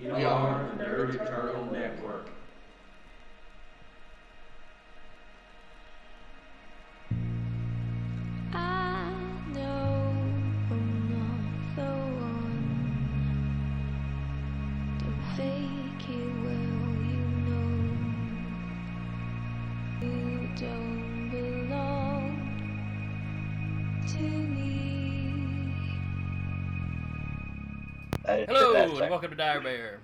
We are the Nerd Eternal Network. I Hello, and welcome to Dire Bear.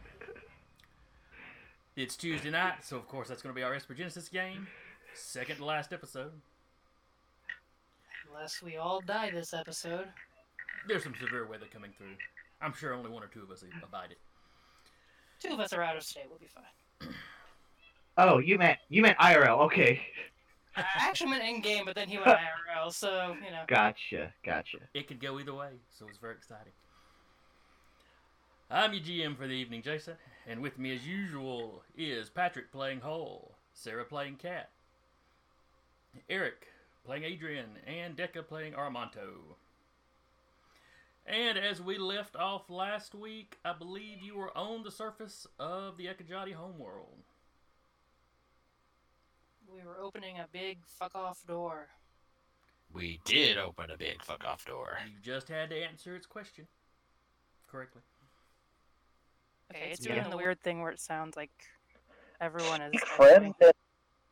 It's Tuesday night, so of course that's going to be our Esper Genesis game. Second to last episode. Unless we all die this episode. There's some severe weather coming through. I'm sure only one or two of us abide it. Two of us are out of state, we'll be fine. Oh, you meant you meant IRL. Okay, I actually meant in game, but then he went IRL, so, you know. gotcha, gotcha. It could go either way, so it's very exciting. I'm your GM for the evening, Jason, and with me as usual is Patrick playing Hull, Sarah playing Cat, Eric playing Adrian, and Decca playing Armanto. And as we left off last week, I believe you were on the surface of the Ekajati homeworld. We were opening a big fuck off door. We did open a big fuck off door. You just had to answer its question correctly. Okay, it's Yeah. doing the weird thing where it sounds like everyone is. Speak echoing. friend and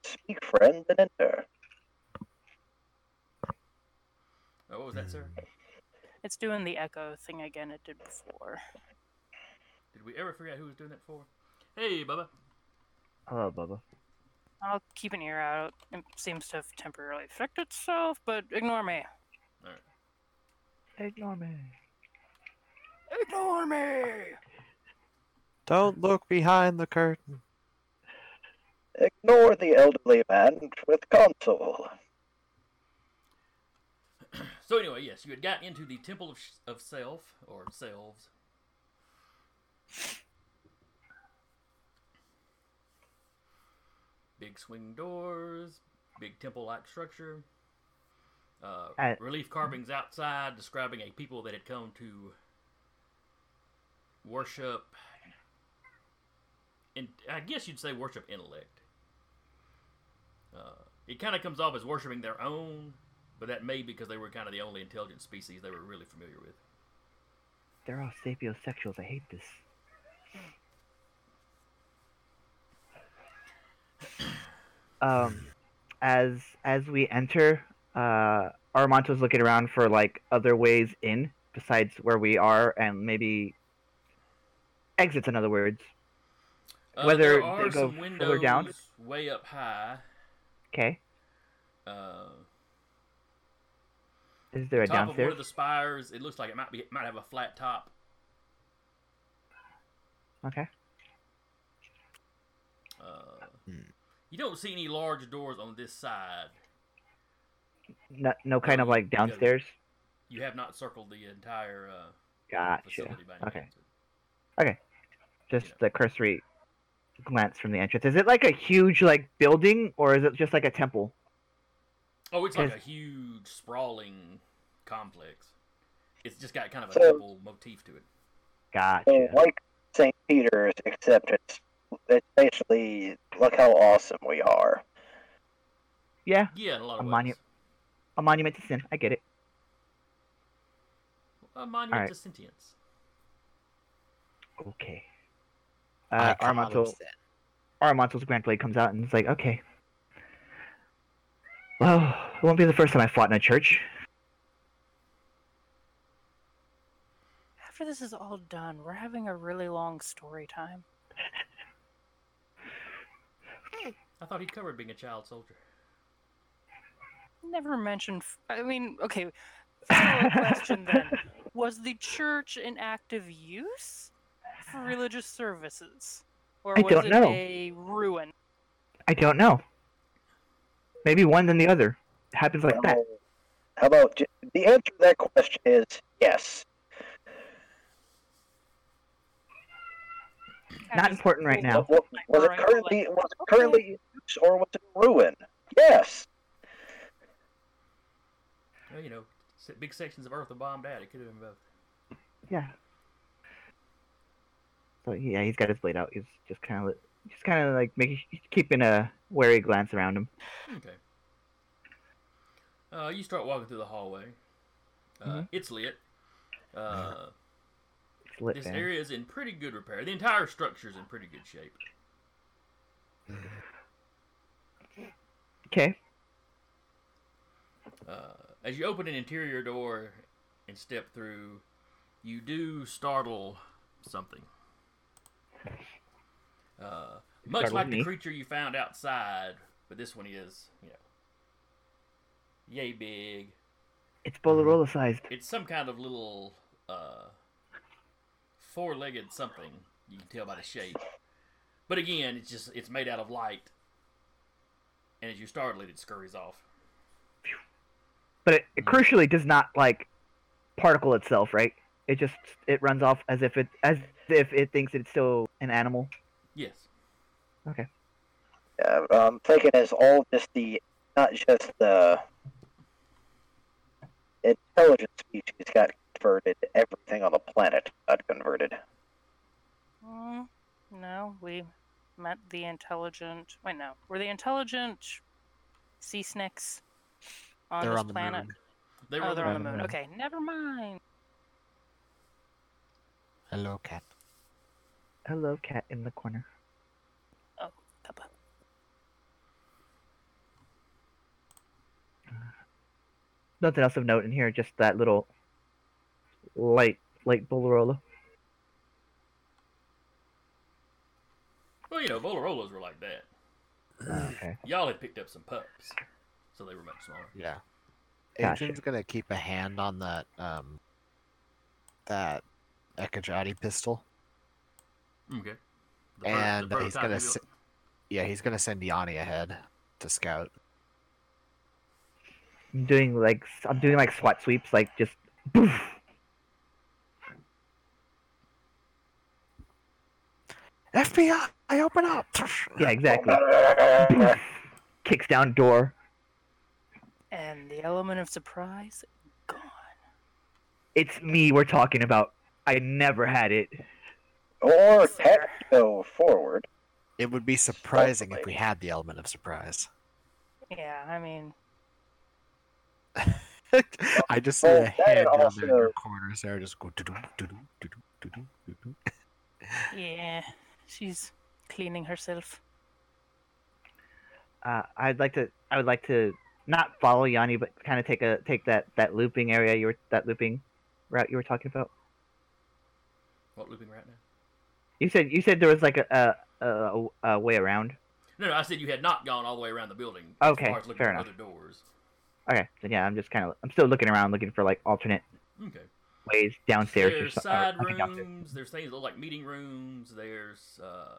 speak friend and enter. Oh, what was that, sir? It's doing the echo thing again it did before. Did we ever figure out who was doing that for? Hey, Bubba. Hello, Bubba. I'll keep an ear out. It seems to have temporarily fixed itself, but ignore me. Alright. Ignore me. Ignore me! Don't look behind the curtain. Ignore the elderly man with console. So anyway, yes, you had gotten into the Temple of, Sh- of Self, or Selves. Big swing doors, big temple-like structure. Uh, Uh, relief carvings outside describing a people that had come to worship. And I guess you'd say worship intellect. Uh, it kind of comes off as worshiping their own, but that may be because they were kind of the only intelligent species they were really familiar with. They're all sapiosexuals. I hate this. Um, as as we enter, uh, Armanto's looking around for like other ways in besides where we are, and maybe exits. In other words, Uh, Whether there they are go some windows further down? way up high. okay. Uh, Is there a top of one of the spires, it looks like it might be it might have a flat top. Okay. Uh, Hmm. You don't see any large doors on this side. No, no kind No, of like downstairs. You have not circled the entire uh, Gotcha. facility by any Okay. Just know. the cursory glance from the entrance. Is it like a huge like building, or is it just like a temple? Oh, it's like a huge sprawling complex. It's just got kind of a So- temple motif to it. Gotcha. So, like St. Peter's, except it's, it's basically look how awesome we are. Yeah, Yeah, in a lot A of monu- a monument to sin. I get it. A monument Alright. to sentience. Okay. I Uh, call him Armanto, Seth. Armanto's Grand Blade comes out and is like, okay. Well, it won't be the first time I fought in a church. After this is all done, we're having a really long story time. I thought he covered being a child soldier. Never mentioned. f- I mean, okay. follow-up question then: Was the church in active use for religious services, or I was don't it know. a ruin? I don't know. Maybe one than the other. It happens like that. How- How about the answer to that question is yes. Not important right now. Wa- wa- Was it currently was it currently in use or was it ruin? Yes. Well, you know, big sections of Earth are bombed out. It could have been both. Yeah. So yeah, he's got his blade out. He's just kind of just kind of like making keeping a wary glance around him. Okay. Uh, you start walking through the hallway. Uh, Mhm. It's lit. Uh, It's lit, this man. area is in pretty good repair. The entire structure is in pretty good shape. Okay. Uh, as you open an interior door and step through, you do startle something. Uh, much Startled like the me. creature you found outside, but this one is, you know, yay big. It's Bolarola sized. It's some kind of little uh, four-legged something. You can tell by the shape. But again, it's just it's made out of light, and as you startle it, it scurries off. But it, it crucially does not like particle itself, right? It just it runs off as if it as if it thinks it's still an animal. Yes. Okay. Yeah, I'm thinking is all just the, not just the intelligent species got converted, everything on the planet got converted. Mm, no, we met the intelligent. Wait, no, we're the intelligent sea snakes on They're this on the planet. moon. They were Oh, they're on the on the moon. moon. Okay, never mind. Hello, cat. Hello, cat in the corner. Oh, Peppa. Nothing else of note in here, just that little light light Bolarola. Well, you know, Bolarolas were like that. Okay. Y'all had picked up some pups, so they were much smaller. Yeah. Gotcha. Adrian's gonna keep a hand on that um that Ekajati pistol. Okay. The pro- the And he's gonna you s- Yeah, he's gonna send Yanni ahead to scout. I'm doing like I'm doing like SWAT sweeps, like just poof. FBI, I open up. Yeah, exactly. Kicks down door. And the element of surprise gone. It's me we're talking about. I never had it. Or Fair. tech go forward. It would be surprising if we had the element of surprise. Yeah, I mean, I just see Well, a that hand down there in also- your corner, Sarah just go doo-doo, doo-doo, doo-doo, doo-doo, doo-doo. yeah, she's cleaning herself. Uh, I'd like to. I would like to not follow Yanni, but kind of take a take that that looping area you were that looping route you were talking about. What looping right now? You said you said there was like a a, a, a way around. No, no, I said you had not gone all the way around the building. As Okay, far as looking fair for enough. other doors. Okay, then yeah, I'm just kind of I'm still looking around, looking for like alternate Okay. ways downstairs or There's or side downstairs. rooms. There's things that look like meeting rooms. There's uh,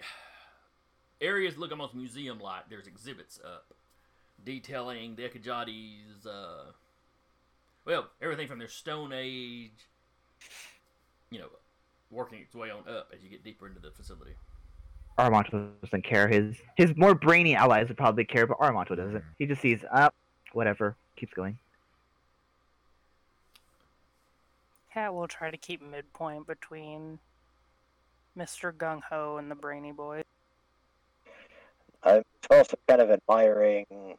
areas that look almost museum-like. There's exhibits up detailing the Ekajati's, uh, well, everything from their Stone Age, you know, working its way on up as you get deeper into the facility. Armanto doesn't care. His his more brainy allies would probably care, but Armanto doesn't. Mm. He just sees up, whatever, keeps going. Cat will try to keep midpoint between Mr. Gung Ho and the Brainy Boy. I'm also kind of admiring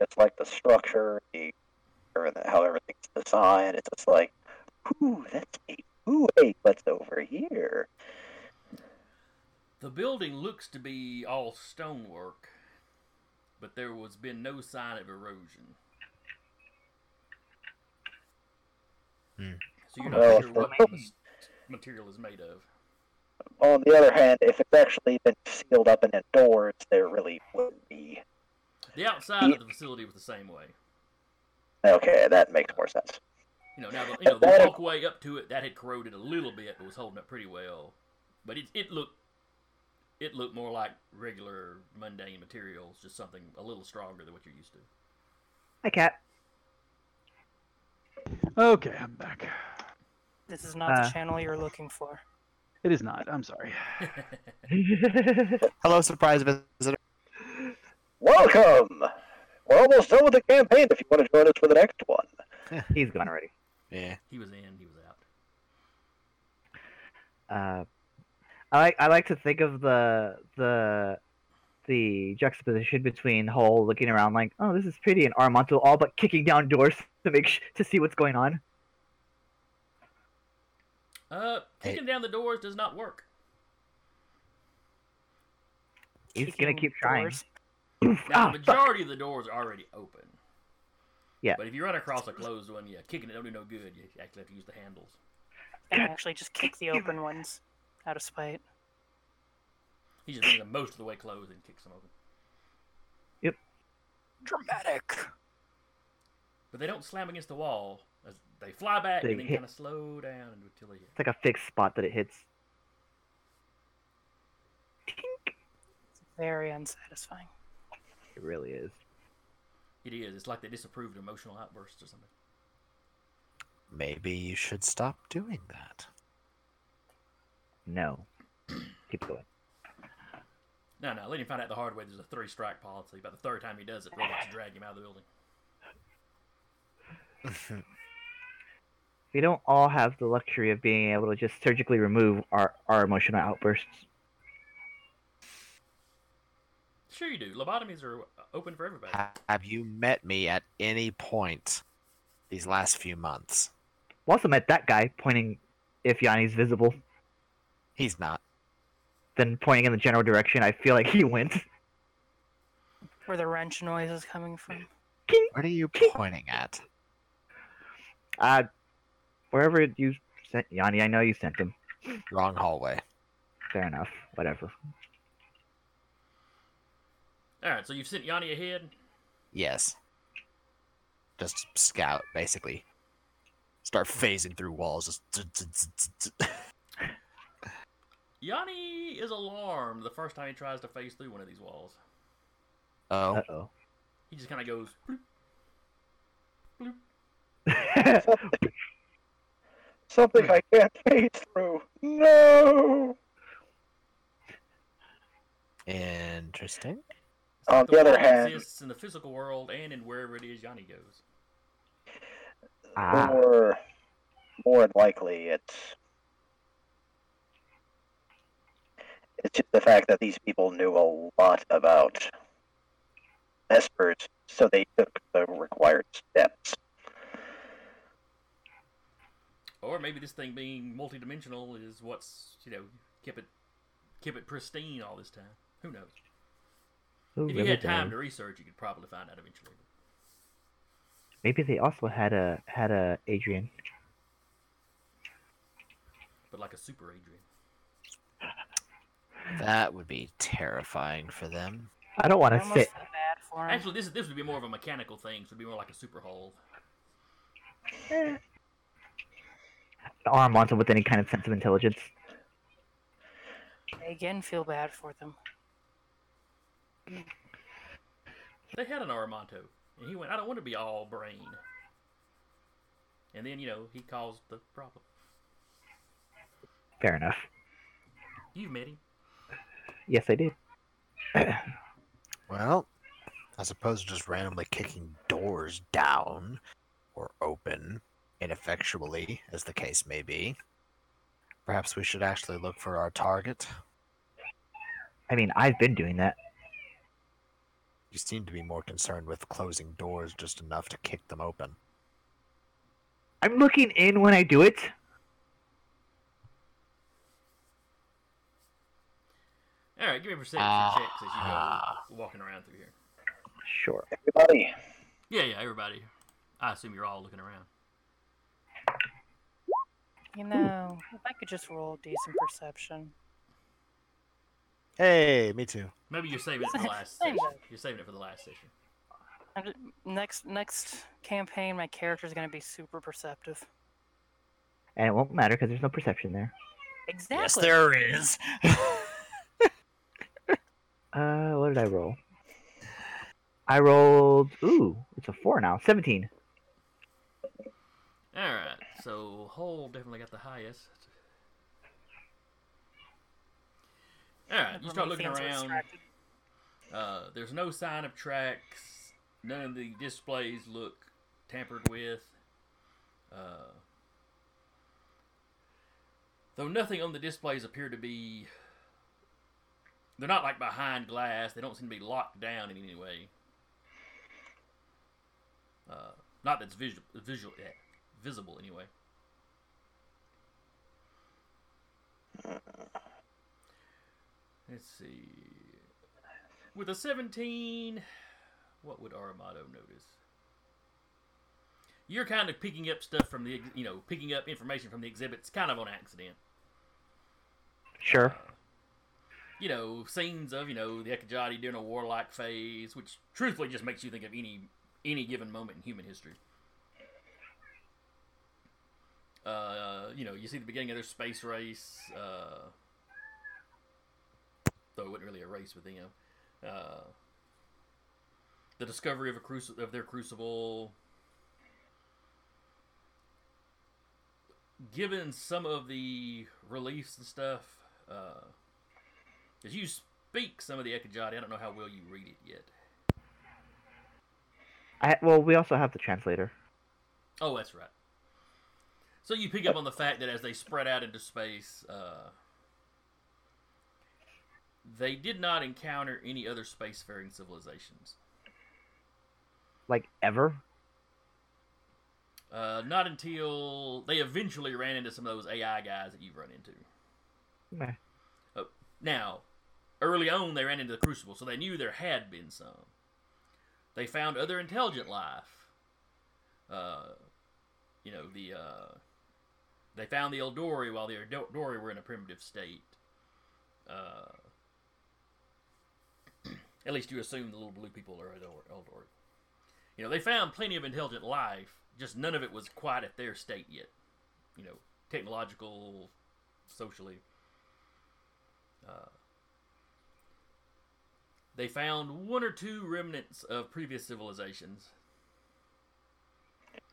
it's like the structure, the everything, how everything's designed. It's just like, ooh, that's neat. Ooh, wait, what's over here? The building looks to be all stonework, but there was been no sign of erosion. Hmm. So you're not Well, sure what the material is made of. On the other hand, if it's actually been sealed up and indoors, there really wouldn't be. The outside of the facility was the same way. Okay, that makes more sense. You know, now the, you know, the walkway up to it that had corroded a little bit, but was holding up pretty well. But it it looked it looked more like regular mundane materials, just something a little stronger than what you're used to. Hi, cat. Okay, I'm back. This is not Uh. the channel you're looking for. It is not. I'm sorry. Hello, surprise visitor. Welcome! We're almost done with the campaign if you want to join us for the next one. He's gone already. Yeah. he was in, he was out. Uh, I like I like to think of the the the juxtaposition between Hole looking around like, oh, this is pretty, and Armanto all but kicking down doors to make sh- to see what's going on. Uh, Hey. kicking down the doors does not work. He's gonna keep trying. doors. Oof, Now, ah, the fuck. majority of the doors are already open. Yeah. But if you run across a closed one, yeah, kicking it don't do no good. You actually have to use the handles. And actually just kick the open ones out of spite. He just brings them most of the way closed and kicks them open. Yep. Dramatic. But they don't slam against the wall. As they fly back They and then hit- kind of slow down until they hit. It's like a fixed spot that it hits. Tink. Very unsatisfying. It really is. It is. It's like they disapproved emotional outbursts or something. Maybe you should stop doing that. No. Keep going. No, no. Let him find out the hard way. There's a three strike policy. About the third time he does it, robots drag him out of the building. We don't all have the luxury of being able to just surgically remove our, our emotional outbursts. Sure, you do. Lobotomies are open for everybody. Have you met me at any point these last few months? We also met that guy pointing if Yanni's visible, He's not. then pointing in the general direction I feel like he went. Where the wrench noise is coming from. What are you pointing at? Uh, wherever you sent Yanni, I know you sent him. Wrong hallway. Fair enough. Whatever. All right, so you've sent Yanni ahead. Yes. Just scout, basically. Start phasing through walls. Yanni is alarmed the first time he tries to phase through one of these walls. Oh, Uh oh. He just kind of goes. bloop. Something I can't phase through. No. interesting. It's like On the other hand- exists in the physical world and in wherever it is Yanni goes. ah, More, more likely, it's it's just the fact that these people knew a lot about espers, so they took the required steps. Or maybe this thing being multidimensional is what's you know kept it kept it pristine all this time. Who knows? Who if you had time does? to research, you could probably find out eventually. Maybe they also had a had a Adrian. But like a super Adrian. That would be terrifying for them. I don't want to almost sit. for. Actually, this this would be more of a mechanical thing. So it'd be more like a super hull. an Armanto with any kind of sense of intelligence. I again feel bad for them. They had an Armanto, and he went, "I don't want to be all brain." And then you know he caused the problem. Fair enough. You've met him. Yes, I did. Well, as opposed to just randomly kicking doors down or open ineffectually, as the case may be, perhaps we should actually look for our target. I mean, I've been doing that. You seem to be more concerned with closing doors just enough to kick them open. I'm looking in when I do it. All right, give me a perception Ah. checks as you go walking around through here. Sure. Everybody, Yeah, yeah, everybody. I assume you're all looking around. You know, if I could just roll decent perception. Hey, me too. Maybe you're saving it for the last session. You're saving it for the last session. I'm Next next campaign, my character's gonna be super perceptive. And it won't matter because there's no perception there. Exactly. Yes, there is. Uh, what did I roll? I rolled. Ooh, it's a four now. Seventeen. All right, so Hole definitely got the highest. All right, you start looking around. Uh, there's no sign of tracks. None of the displays look tampered with. Uh, Though nothing on the displays appear to be. They're not like behind glass. They don't seem to be locked down in any way. Uh, not that's visual, visual, eh, visible anyway. Let's see. With a 17, what would Armanto notice? You're kind of picking up stuff from the, you know, picking up information from the exhibits kind of on accident. Sure. You know, scenes of, you know, the Ekajati during a warlike phase, which truthfully just makes you think of any any given moment in human history. Uh, you know, you see the beginning of their space race, uh, though it wasn't really a race with them. Uh, the discovery of a cruci- of their crucible. Given some of the reliefs and stuff, because you speak some of the Ekajati, I don't know how well you read it yet. I, well, we also have the translator. Oh, that's right. So you pick up on the fact that as they spread out into space, uh, they did not encounter any other spacefaring civilizations. Like ever? Uh, not until they eventually ran into some of those AI guys that you've run into. Meh. Now, early on, they ran into the Crucible, so they knew there had been some. They found other intelligent life. Uh, you know, the uh, they found the Eldori while the Eldori were in a primitive state. Uh, at least you assume the little blue people are Eldor- Eldori. You know, they found plenty of intelligent life, just none of it was quite at their state yet. You know, technological, socially. Uh, they found one or two remnants of previous civilizations.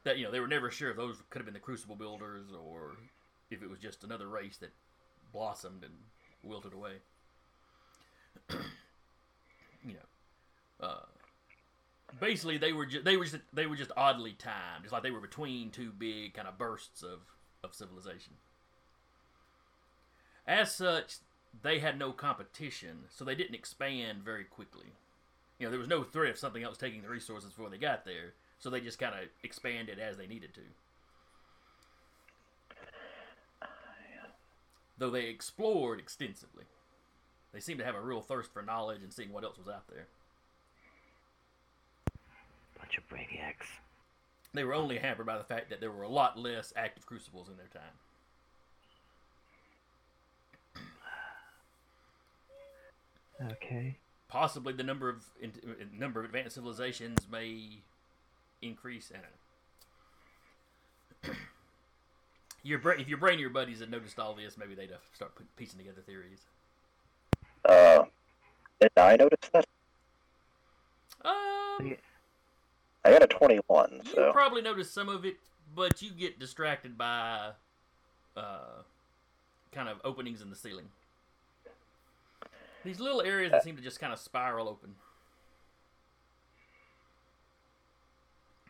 That you know they were never sure if those could have been the Crucible builders or if it was just another race that blossomed and wilted away. uh, basically they were they were just they were just oddly timed, just like they were between two big kind of bursts of of civilization. As such, they had no competition, so they didn't expand very quickly. You know, there was no threat of something else taking the resources before they got there, so they just kind of expanded as they needed to. Though they explored extensively. They seemed to have a real thirst for knowledge and seeing what else was out there. Bunch of brainiacs. They were only hampered by the fact that there were a lot less active crucibles in their time. Okay. Possibly the number of in, number of advanced civilizations may increase. I don't know. your bra- if your brain, your buddies had noticed all this, maybe they'd start put- piecing together theories. Uh, did I notice that? Um, Yeah. I got a 21, you so. probably noticed some of it, but you get distracted by uh, kind of openings in the ceiling. These little areas that seem to just kind of spiral open.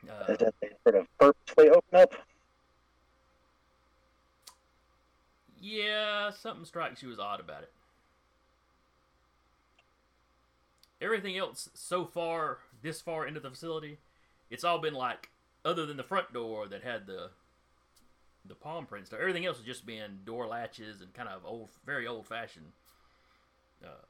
Uh, Is it they sort of purposely open up? Yeah, something strikes you as odd about it. Everything else so far, this far into the facility, it's all been like, other than the front door that had the the palm print stuff. Everything else has just been door latches and kind of old, very old fashioned. Uh,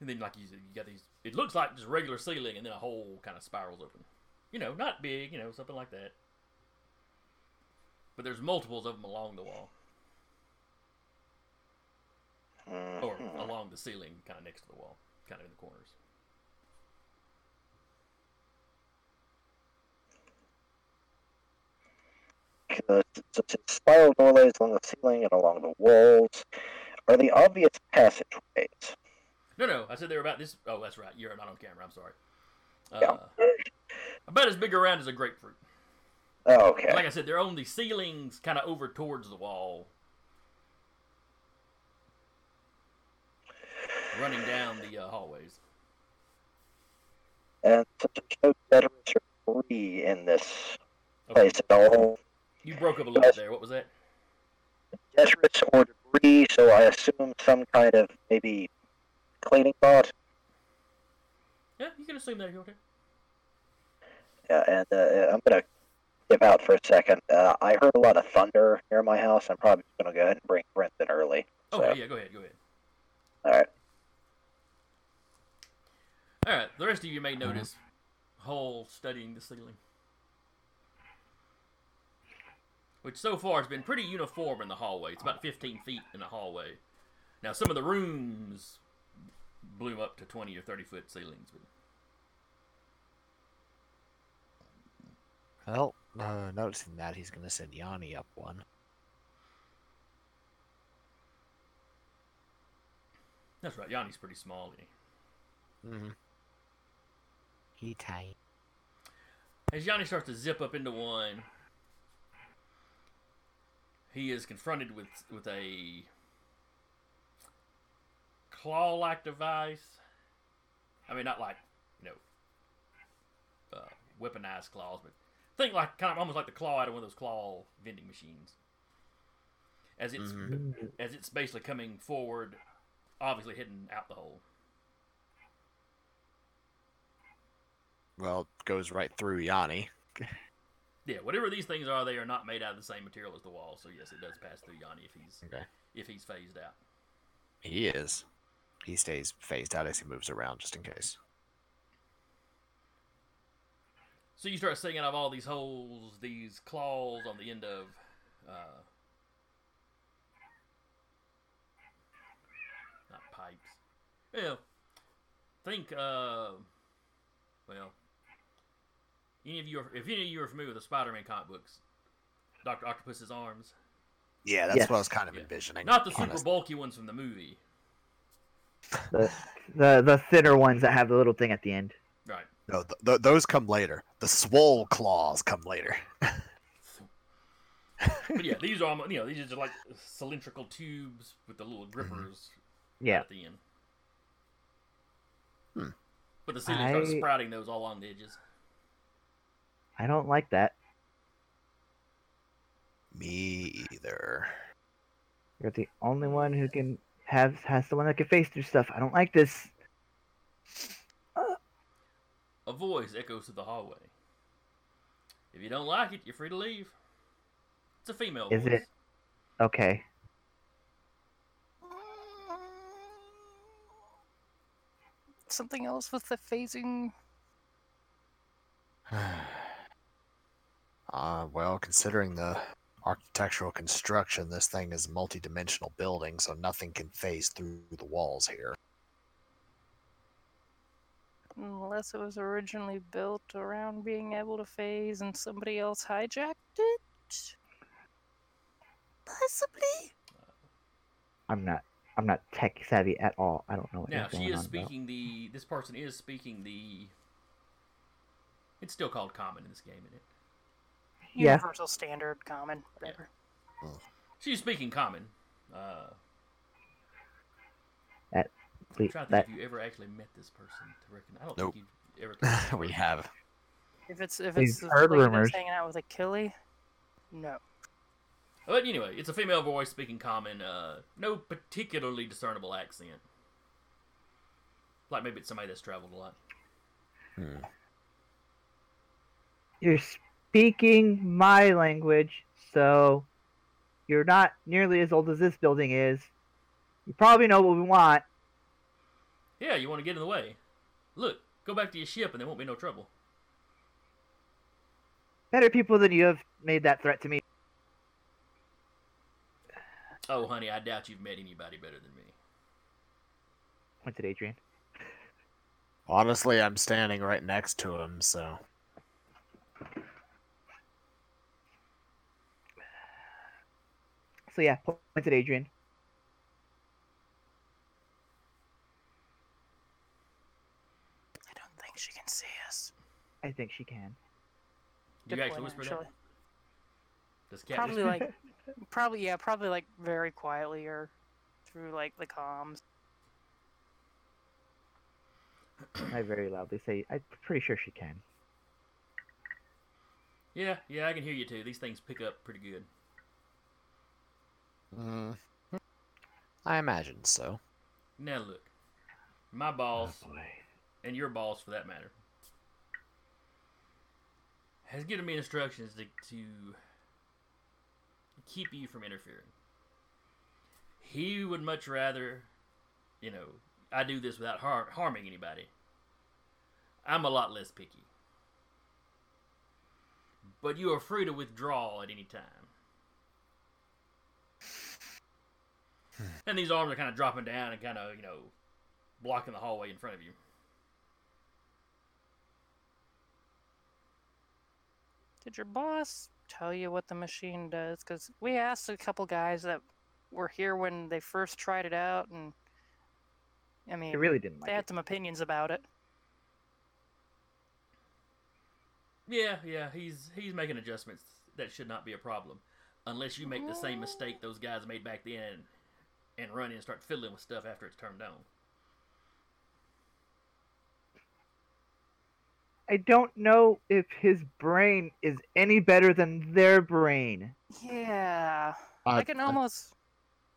and then, like you said, you got these. It looks like just regular ceiling, and then a hole kind of spirals open. You know, not big. You know, something like that. But there's multiples of them along the wall, or along the ceiling, kind of next to the wall, kind of in the corners. It's spiral doorways along the ceiling and along the walls are the obvious passageways. No, no, I said they were about this. Oh, that's right. You're not on camera. I'm sorry. Uh, Yeah. About as big around as a grapefruit. Oh, okay. Like I said, they're on the ceilings, kind of over towards the wall, running down the uh, hallways. And no veterans or three in this place is all You broke up a little bit there. What was that? deserts or debris, so I assume some kind of maybe cleaning bot. Yeah, you can assume that. if You're okay. Yeah, and uh, I'm gonna dip out for a second. Uh, I heard a lot of thunder near my house. I'm probably just gonna go ahead and bring Brent in early. Okay, So, yeah, go ahead, go ahead. all right. All right, the rest of you may notice Hole studying the ceiling, which so far has been pretty uniform in the hallway. It's about 15 feet in the hallway. Now, some of the rooms blew up to 20 or 30 foot ceilings, but Well, uh, noticing that, he's going to send Yanni up one. that's right. Yanni's pretty small. Mm-hmm. He tight. As Yanni starts to zip up into one, he is confronted with with a claw-like device. I mean, not like you know, uh, weaponized claws, but think like kind of almost like the claw out of one of those claw vending machines. As it's Mhm. as it's basically coming forward, obviously hitting out the hole. Well, it goes right through Yanni. Yeah, whatever these things are, they are not made out of the same material as the wall. So yes, it does pass through Yanni if he's Okay. if he's phased out. He is. He stays phased out as he moves around, just in case. So you start seeing out of all these holes, these claws on the end of. Uh, not pipes. Yeah. Think, uh. Well. Any of you, are, if any of you are familiar with the Spider-Man comic books, Doctor Octopus's arms, Yeah, that's Yes. what I was kind of Yeah. envisioning. not the super bulky ones from the movie, The the the thinner ones that have the little thing at the end. right? No, th- th- those come later. The swole claws come later. But yeah, these are almost, you know these are just like cylindrical tubes with the little grippers Yeah. at the end. Hmm. But the ceiling starts I- sprouting those all along the edges. I don't like that. Me either. You're the only one who can have has the one that can face through stuff. I don't like this. A voice echoes through the hallway. If you don't like it, you're free to leave. It's a female Is voice. it- Okay. Something else with the phasing. Uh, well, considering the architectural construction, this thing is a multi-dimensional building, so nothing can phase through the walls here. Unless it was originally built around being able to phase and somebody else hijacked it? Possibly? I'm not. I'm not tech savvy at all. I don't know what Now you're she going is on about. speaking the. This person is speaking the. It's still called common in this game, isn't it? Yeah. Universal standard, common, whatever. She's speaking common. Uh, Ple- I'm to think that if you ever actually met this person to reckon. I don't Nope. think you've ever. we have. If it's if We've it's the heard lady that's rumors. hanging out with Achille, no. But anyway, it's a female voice speaking common. Uh, no particularly discernible accent. Like maybe it's somebody that's traveled a lot. Hmm. You're speaking my language, so you're not nearly as old as this building is. You probably know what we want. Yeah, you want to get in the way. Look, go back to your ship and there won't be no trouble. Better people than you have made that threat to me. Oh, honey, I doubt you've met anybody better than me. Pointed Adrian. Honestly, I'm standing right next to him, so So yeah, pointed Adrian. I don't think she can see us. I think she can. Do you Good actually point, whisper actually. that? Does cat Probably whisper? like, probably yeah, probably like very quietly or through like the comms. I very loudly say, I'm pretty sure she can. Yeah, yeah, I can hear you too. These things pick up pretty good. Mm, I imagine so. Now look, my boss and your boss, for that matter, has given me instructions to, to keep you from interfering. He would much rather, you know, I do this without har- harming anybody. I'm a lot less picky. But you are free to withdraw at any time. And these arms are kind of dropping down and kind of, you know, blocking the hallway in front of you. Did your boss tell you what the machine does? Because we asked a couple guys that were here when they first tried it out, and I mean, They really didn't they had it. some opinions about it. Yeah, yeah, he's he's making adjustments that should not be a problem, unless you make the same mistake those guys made back then, and run in and start fiddling with stuff after it's turned on. I don't know if his brain is any better than their brain. Yeah, Uh, I can almost.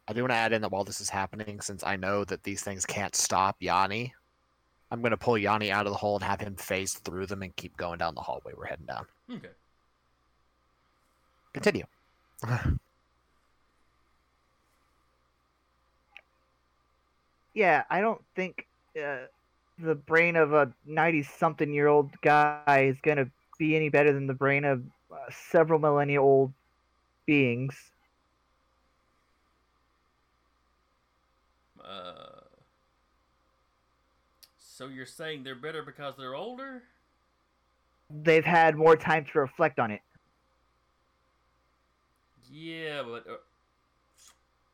I do want to add in that while this is happening, since I know that these things can't stop Yanni, I'm going to pull Yanni out of the hole and have him phase through them and keep going down the hallway we're heading down. Okay. Continue. Yeah, I don't think uh, the brain of a 90 something year old guy is going to be any better than the brain of uh, several millennia old beings. Uh, so you're saying they're better because they're older? They've had more time to reflect on it. Yeah, but uh,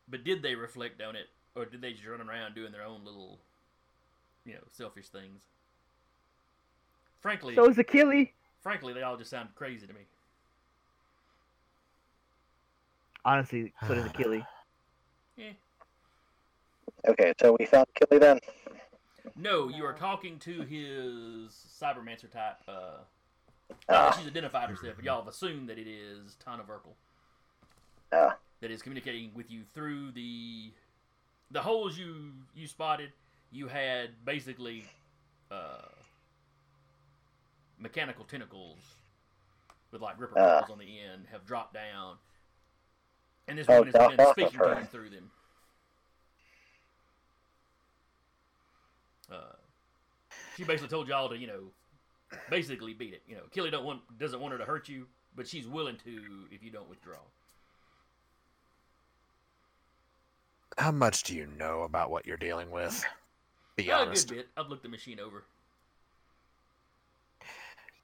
but did they reflect on it, or did they just run around doing their own little, you know, selfish things? Frankly, So is Achille. frankly, they all just sound crazy to me. Honestly, so does Achille. yeah. Okay, so we found Killy then. No, you are talking to his cybermancer type. Uh, Ah. she's identified herself, but y'all have assumed that it is Tana Verkel. Ah. That is communicating with you through the the holes you you spotted. You had basically uh, mechanical tentacles with like ripper Ah. claws on the end have dropped down, and this Oh, woman has been speaking to through them. Uh, she basically told y'all to, you know, basically beat it. You know, Killy don't want doesn't want her to hurt you, but she's willing to if you don't withdraw. How much do you know about what you're dealing with? Be Uh, a honest. good bit. I've looked the machine over.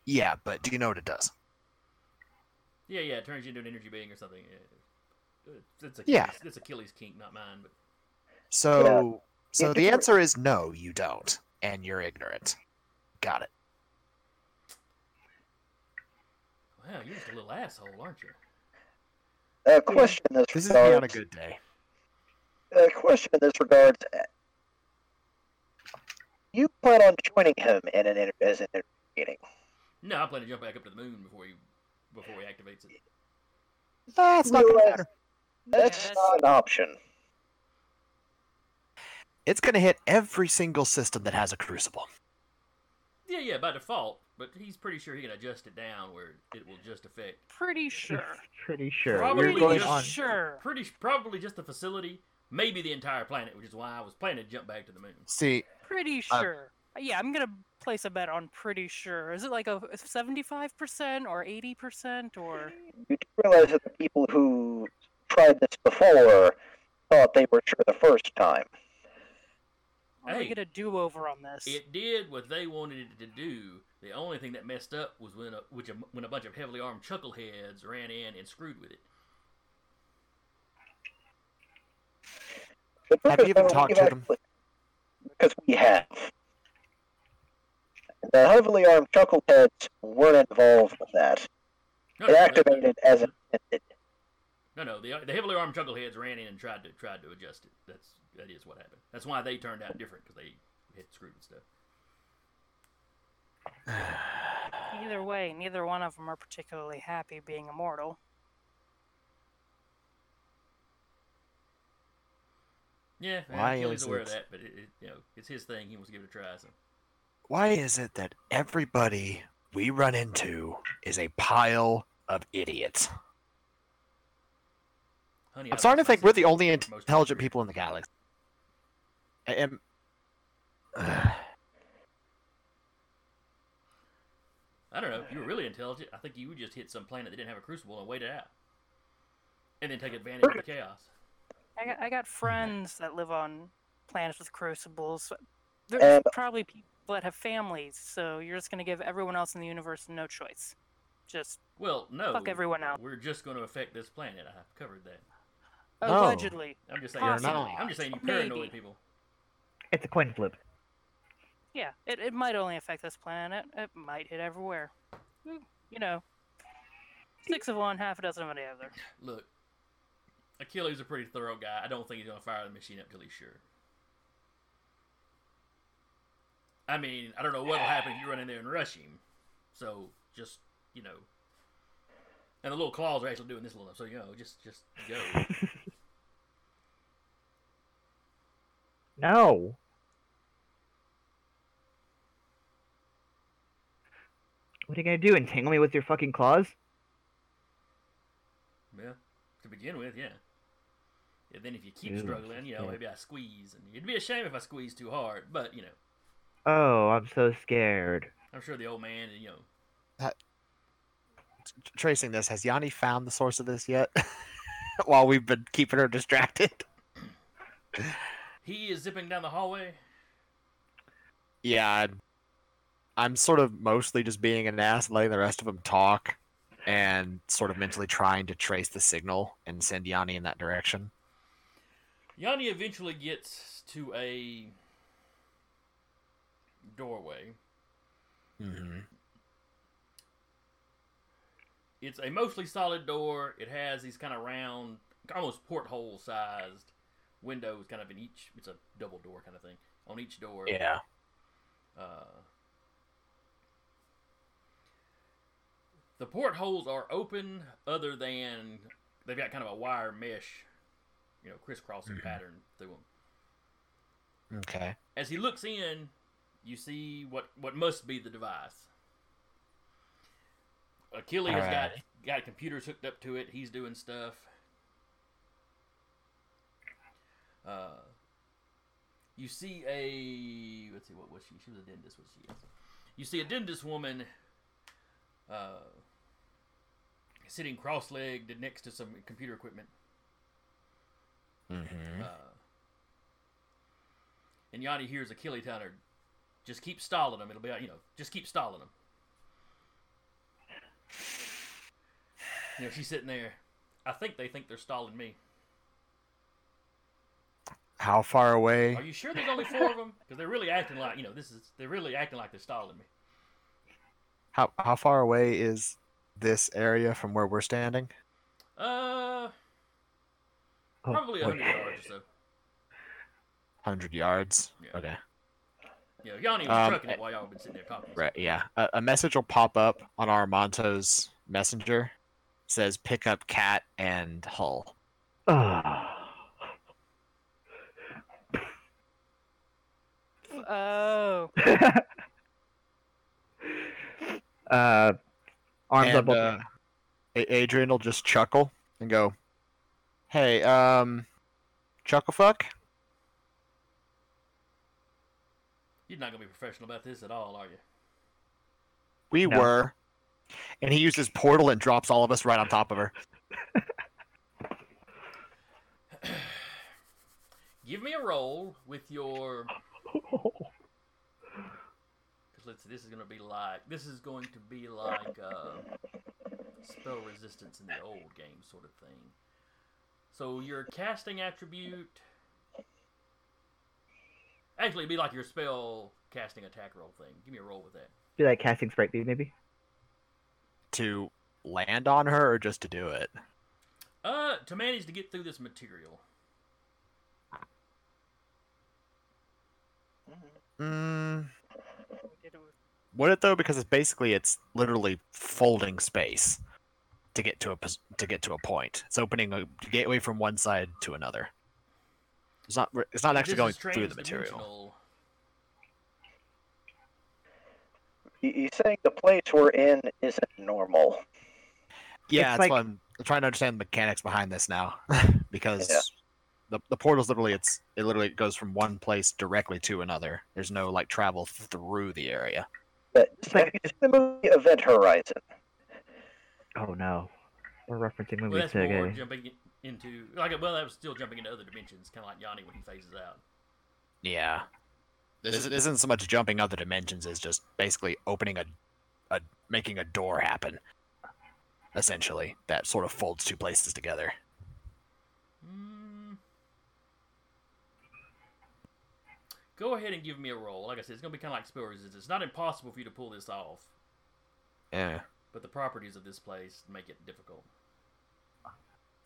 Yeah, but do you know what it does? Yeah, yeah, it turns you into an energy being or something. Yeah. It's, it's Yeah. Achilles, it's Achilles' kink, not mine. But So, so Yeah, the it's- answer is no, you don't, and you're ignorant. Got it. wow, you're just a little asshole, aren't you? A question in this, This is me on a good day. A question in this regards. Uh, you plan on joining him in an inter- as an interview meeting? No, I plan to jump back up to the moon before he before he activates it. That's not gonna matter. That's that's- not an option. It's gonna hit every single system that has a crucible. Yeah, yeah, by default. But he's pretty sure he can adjust it down where it will just affect Pretty sure. Pretty sure. Probably We're going just on. Sure. pretty probably just the facility, maybe the entire planet, which is why I was planning to jump back to the moon. See, Pretty Uh, sure. yeah, I'm gonna place a bet on pretty sure. Is it like a seventy-five percent or eighty percent or? You do realize that the people who tried this before thought they were sure the first time. Or we Hey. get a do-over on this? It did what they wanted it to do. The only thing that messed up was when a, which a, when a bunch of heavily armed chuckleheads ran in and screwed with it. Have you even talked to them? Because we have. The heavily armed chuckleheads weren't involved with that. No, It no, no, activated as intended. No, no, the, the heavily armed chuckleheads ran in and tried to tried to adjust it. That's that is what happened. That's why they turned out different because they had screwed with stuff. Either way, neither one of them are particularly happy being immortal. Yeah, well, Why Achilles is aware of it- that, but it, it, you know, it's his thing. He wants to give it a try. So Why is it that everybody we run into is a pile of idiots? Honey, I'm starting to think we're the only humor for most of my intelligent people in the galaxy. I am. I don't know. If you were really intelligent, I think you would just hit some planet that didn't have a crucible and wait it out, and then take advantage of the chaos. I got, I got mm-hmm. friends that live on planets with crucibles. There's And- probably people that have families, so you're just gonna give everyone else in the universe no choice. Just Well, no. Fuck everyone out. We're just going to affect this planet. I've covered that. Oh, no. allegedly. I'm just saying. You're Possibly. not. I'm just saying you Maybe. paranoid people. It's a coin flip. Yeah, it, it might only affect this planet. It might hit everywhere. Mm, You know, six of one, half a dozen of the other. Look, Achilles is a pretty thorough guy. I don't think he's going to fire the machine up till he's sure. I mean, I don't know what'll happen if you run in there and rush him. So just you know, and the little claws are actually doing this little. So you know, just just go. No. What are you gonna do? Entangle me with your fucking claws? yeah, to begin with, yeah. And then if you keep Ew, struggling, you know, yeah. maybe I squeeze, and it'd be a shame if I squeeze too hard. But you know, Oh, I'm so scared. I'm sure the old man, you know, Tracing this, has Yanni found the source of this yet? While we've been keeping her distracted. he is zipping down the hallway. Yeah, I'm, sort of mostly just being an ass, letting the rest of them talk, and sort of mentally trying to trace the signal and send Yanni in that direction. Yanni eventually gets to a doorway. Mm-hmm. It's a mostly solid door. It has these kind of round, almost porthole sized windows, kind of in each. It's a double door kind of thing on each door. Yeah. Uh, the portholes are open, other than they've got kind of a wire mesh, you know, crisscrossing Mhm. pattern through them. Okay. As he looks in, you see what what must be the device. Achilles got got computers hooked up to it. He's doing stuff. Uh, you see a let's see what was she? She was a dentist. What she is? You see a dentist woman. Uh, sitting cross-legged next to some computer equipment. Mm-hmm. Uh, and Yanni hears Achilles telling her, just keep stalling them. It'll be, you know, just keep stalling them. You know, she's sitting there. I think they think they're stalling me. How far away? Are you sure there's only four of them? Because they're really acting like, you know, this is, they're really acting like they're stalling me. How how far away is this area from where we're standing? Uh, Oh, probably a boy. 100 yards or so. Hundred yards. Yeah. Okay. You know, Yanni was Um, trucking it while y'all been sitting there talking. Right. Yeah. A, a message will pop up on Armanto's messenger. Says pick up cat and hull. Ah. Oh, uh, arms and up. uh, Adrian will just chuckle and go, "Hey, um, chuckle fuck." You're not going to be professional about this at all, are you? We No. were. And he uses portal and drops all of us right on top of her. Give me a roll with your Because let's see, this is going to be like this is going to be like uh, spell resistance in the old game sort of thing. So your casting attribute, actually, it'd be like your spell casting attack roll thing. Give me a roll with that. Do like casting sprite beam, maybe. To land on her or just to do it? Uh, to manage to get through this material. Mm, we did it with Would it though? Because it's basically it's literally folding space to get to a to get to a point. It's opening a gateway from one side to another. It's not. It's not actually going through the material. trans-dimensional. You, you saying the place we're in isn't normal? Yeah, It's that's like- why I'm trying to understand the mechanics behind this now, because Yeah. The the portal's literally it's it literally goes from one place directly to another. There's no like travel through the area. But like- have the movie Event Horizon? Oh no, we're referencing Well, movies that's more jumping into like well, that was still jumping into other dimensions, kind of like Yanni when he phases out. Yeah. This isn't- isn't so much jumping other dimensions as just basically opening a, a making a door happen. Essentially, that sort of folds two places together. Mm. Go ahead and give me a roll. Like I said, it's gonna be kind of like spell resistance. It's not impossible for you to pull this off, Yeah. but the properties of this place make it difficult.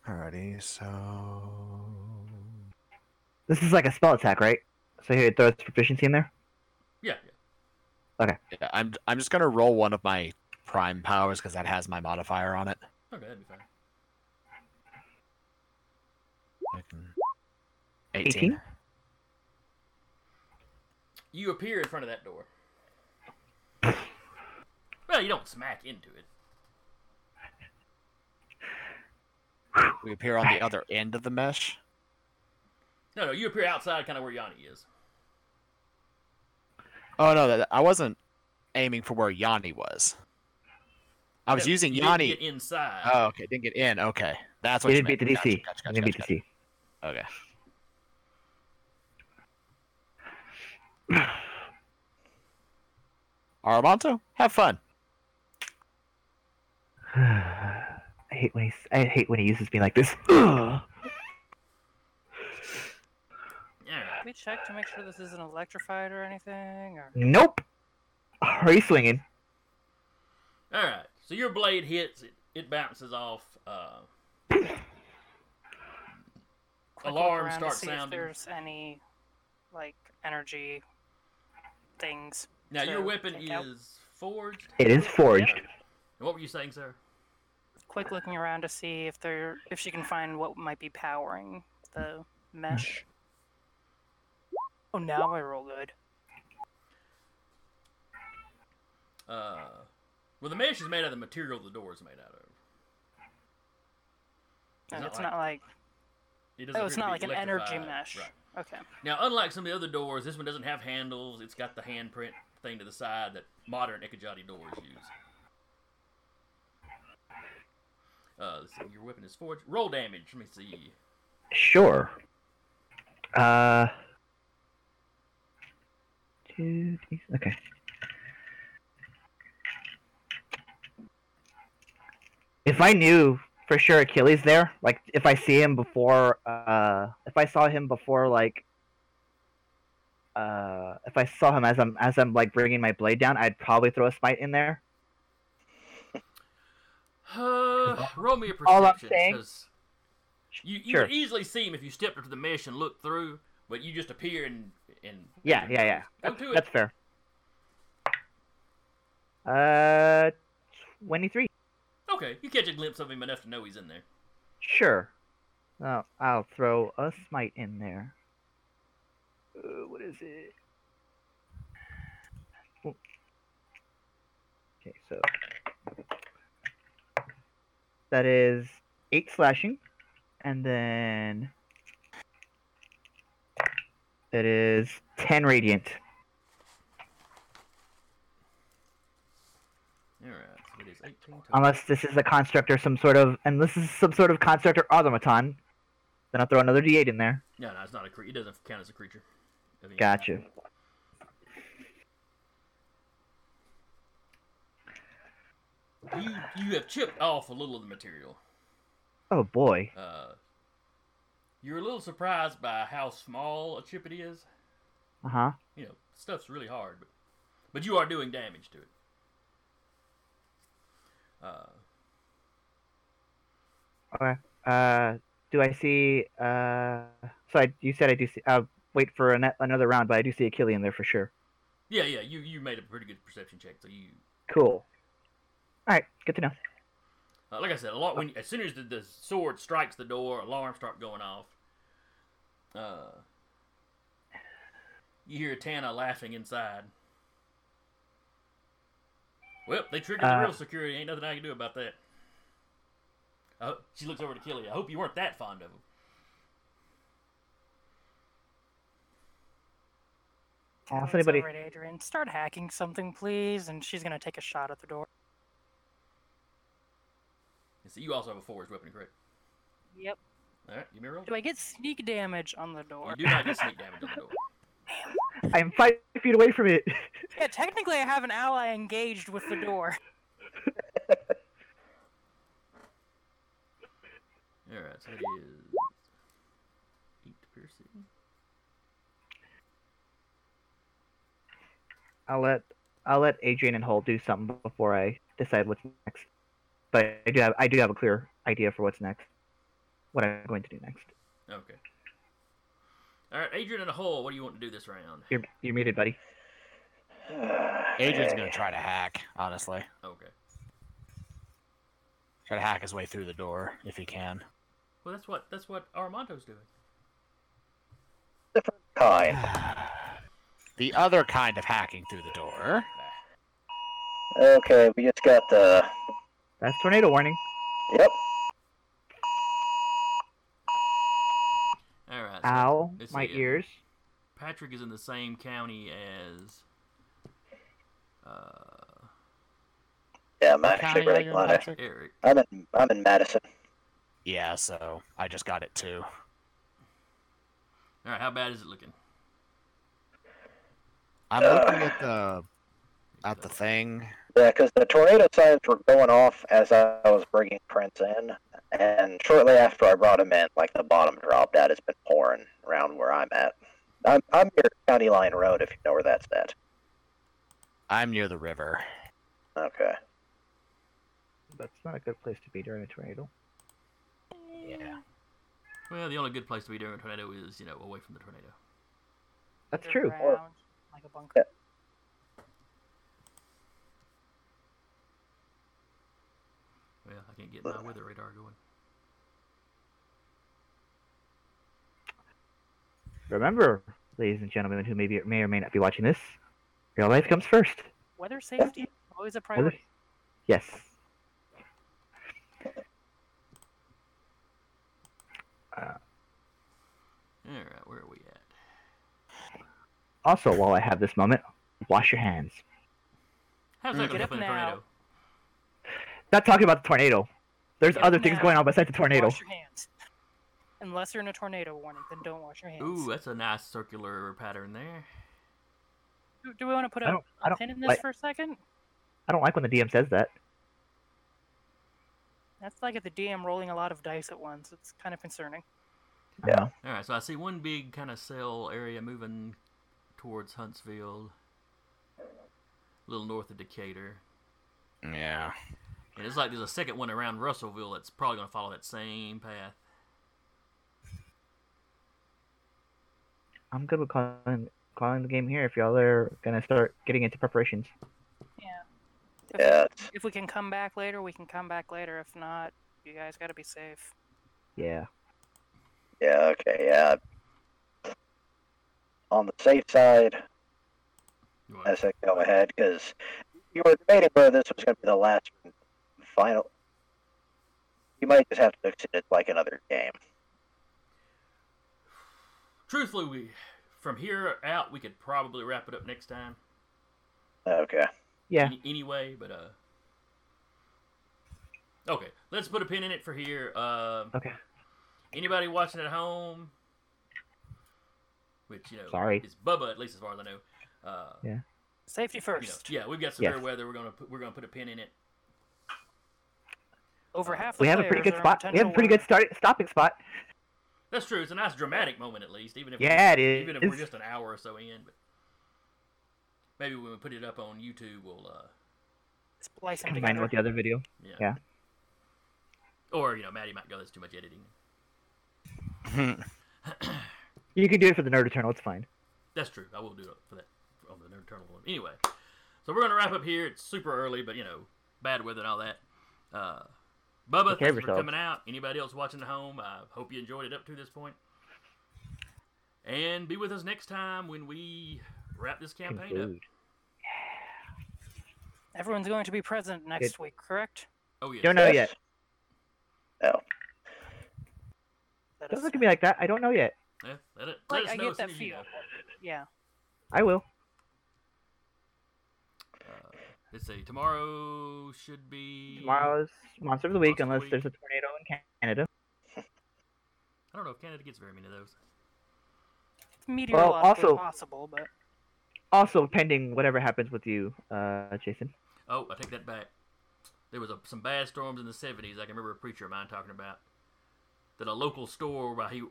Alrighty, so This is like a spell attack, right? So here, throw its proficiency in there. Yeah, yeah. yeah, I'm I'm just gonna roll one of my prime powers because that has my modifier on it. Okay, that'd be fine. 18. 18? You appear in front of that door. Well, you don't smack into it. We appear on the other end of the mesh. No, no, you appear outside, kind of where Yanni is. Oh no, that, I wasn't aiming for where Yanni was. I was No, using you didn't Yanni. get inside. Oh, okay. Didn't get in. Okay, that's what You you didn't beat the meant. DC. Gotcha, gotcha, You didn't beat gotcha, the DC. Okay. Armanto, have fun. I hate when he. I hate when he uses me like this. Yeah. Can we check to make sure this isn't electrified or anything? Or nope. Are you swinging? All right. So your blade hits it. It bounces off. Uh, Alarm around to starts see sounding. If there's any like energy things. now your weapon take out. is forged. It is forged. And what were you saying, sir? Quick looking around to see if there if she can find what might be powering the mesh. Oh, now I roll good. Uh, well, the mesh is made out of the material the door is made out of. And not it's like- not like It oh, it's not like an energy mesh. Right. Okay. Now, unlike some of the other doors, this one doesn't have handles. It's got the handprint thing to the side that modern Ekajati doors use. Uh, let's see. Your weapon is forged. Roll damage. Let me see. Sure. Uh. Two. d- Okay. If I knew for sure Achilles there, like if I see him before, uh, if I saw him before, like, uh, if I saw him as I'm as I'm like bringing my blade down, I'd probably throw a smite in there. Uh, roll me a perception. All I'm saying- You, you Sure. could easily see him if you stepped up to the mesh and looked through, but you just appear and and. Yeah, yeah, yeah. Go That's, to it. that's fair. Uh, twenty-three. Okay, you catch a glimpse of him enough to know he's in there. Sure. Oh, I'll throw a smite in there. Uh, what is it? Oh. Okay, so that is eight slashing, and then it is ten radiant. All right, Unless this is a construct or some sort of, and this is some sort of construct or automaton, then I'll throw another d8 in there. No, no, it's not a creature. It doesn't count as a creature. of any Gotcha. You you have chipped off a little of the material. Oh boy. Uh, you're a little surprised by how small a chip it is. Uh huh. You know, stuff's really hard, but but you are doing damage to it. Uh, Okay. Uh, do I see? Uh, so I, you said I do see. Uh, wait for an, another round, but I do see Achilles in there for sure. Yeah, yeah. You you made a pretty good perception check, so you. Cool. All right, good to know. Uh, like I said, a lot when as soon as the, the sword strikes the door, alarms start going off. Uh, you hear Tana laughing inside. Well, they triggered the Uh, real security. Ain't nothing I can do about that. Uh, she looks over to Killy. I hope you weren't that fond of him. Uh, if anybody, alright, Adrian. Start hacking something, please, and she's gonna take a shot at the door. And so you also have a forged weapon, correct? Yep. All right, give me a roll. Do I get sneak damage on the door? You do not get sneak damage on the door. I'm five feet away from it. Yeah, technically I have an ally engaged with the door. All right, so it is eight piercing. I'll let I'll let Adrian and Hull do something before I decide what's next. But I do have I do have a clear idea for what's next. What I'm going to do next. Okay. All right, Adrian in a hole. What do you want to do this round? You're you're muted, buddy. Adrian's gonna try to hack, honestly. Okay. Try to hack his way through the door if he can. Well, that's what that's what Armanto's doing. Different kind. The other kind of hacking through the door. Okay, we just got the. That's tornado warning. Yep. All right. so Ow, let's my see, uh, ears. Patrick is in the same county as. Uh, Yeah, I'm actually county are right in, glad. Eric. I'm in. I'm in Madison. Yeah, so I just got it too. All right, how bad is it looking? I'm looking at the at the thing. Yeah, because the tornado signs were going off as I was bringing Prince in, and shortly after I brought him in, like the bottom dropped out. It's been pouring around where I'm at. I'm I'm near County Line Road, if you know where that's at. I'm near the river. Okay. That's not a good place to be during a tornado. Yeah. Well, the only good place to be during a tornado is you know away from the tornado. That's true. Underground, Like a bunker. Well, I can't get my weather radar going. Remember, ladies and gentlemen, who may be may or may not be watching this, real life comes first. Weather safety always a priority. Yes. All right, where are we at? Also, while I have this moment, wash your hands. How's Mm. that going to up help in a now. tornado? Not talking about the tornado. There's Get other up things now. going on besides the tornado. Wash your hands. Unless you're in a tornado warning, then don't wash your hands. Ooh, that's a nice circular pattern there. Do, do we want to put a, don't- I a don't pin in this like- for a second? I don't like when the DM says that. That's like at the DM rolling a lot of dice at once. It's kind of concerning. Yeah. All right, so I see one big kind of cell area moving towards Huntsville, a little north of Decatur. Yeah. And it's like there's a second one around Russellville that's probably going to follow that same path. I'm good with calling calling the game here if y'all are gonna start getting into preparations. Yeah. If, Yeah. If we can come back later, we can come back later. If not, you guys got to be safe. Yeah. yeah. Okay. Yeah. On the safe side, You want- I said go ahead because you were debating whether this was going to be the last and final. You might just have to fix it like another game. Truthfully, we from here out we could probably wrap it up next time. Okay. Yeah. Any, anyway, but uh. Okay, let's put a pin in it for here. Um, Okay. anybody watching at home, which you know, Sorry. is Bubba at least as far as I know. Uh, Yeah. Safety you know, first. yeah, we've got severe Yes. weather. We're gonna put, we're gonna put a pin in it. Over half the We have a pretty good spot. We have a pretty good start stopping spot. That's true. It's a nice dramatic moment at least, even if Yeah, it is. even if we're just an hour or so in. But maybe when we put it up on YouTube, we'll uh, Splice them Combined together. with the other video. yeah. Yeah. Or you know, Maddie might go. There's too much editing. You can do it for the Nerd Eternal. It's fine. That's true. I will do it for that on the Nerd eternal one. Anyway, so we're gonna wrap up here. It's super early, but you know, bad weather and all that. Uh, Bubba, Take care thanks for coming out. Anybody else watching at home? I hope you enjoyed it up to this point. And be with us next time when we wrap this campaign up. Conclude. Everyone's going to be present next week, correct? Oh yeah. Don't know Yes. yet. No. That Don't look at me like that. I don't know yet. Yeah, let it, Like, let us I get that soon you feel. know. Yeah. I will. Let's see. Tomorrow should be. Tomorrow's Monster of the Week, Monster unless Week. there's a tornado in Canada. I don't know if Canada gets very many of those. It's meteorologically also- possible, but Also, pending whatever happens with you, uh, Jason. Oh, I take that back. There was a, some bad storms in the '70s. I can remember a preacher of mine talking about that a local store where he,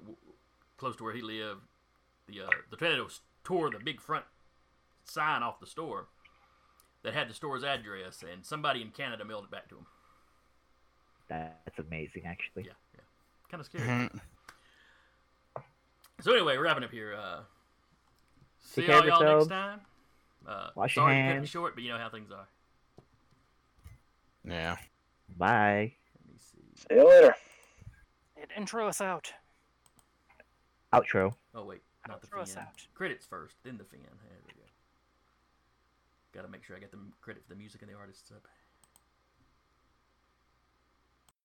close to where he lived, the uh, the tornadoes tore the big front sign off the store that had the store's address, and somebody in Canada mailed it back to him. That's amazing, actually. Yeah, yeah, kind of scary. Mhm. So anyway, wrapping up here. Uh, see Take all y'all next time. Uh, Wash your sorry to cut it hands. short, but you know how things are. Yeah. Bye. Let me see. See you later. it intro us out. Outro. Oh wait, not the Throw us fin. out. Credits first, then the fin. There we go. Got to make sure I get the credit for the music and the artists.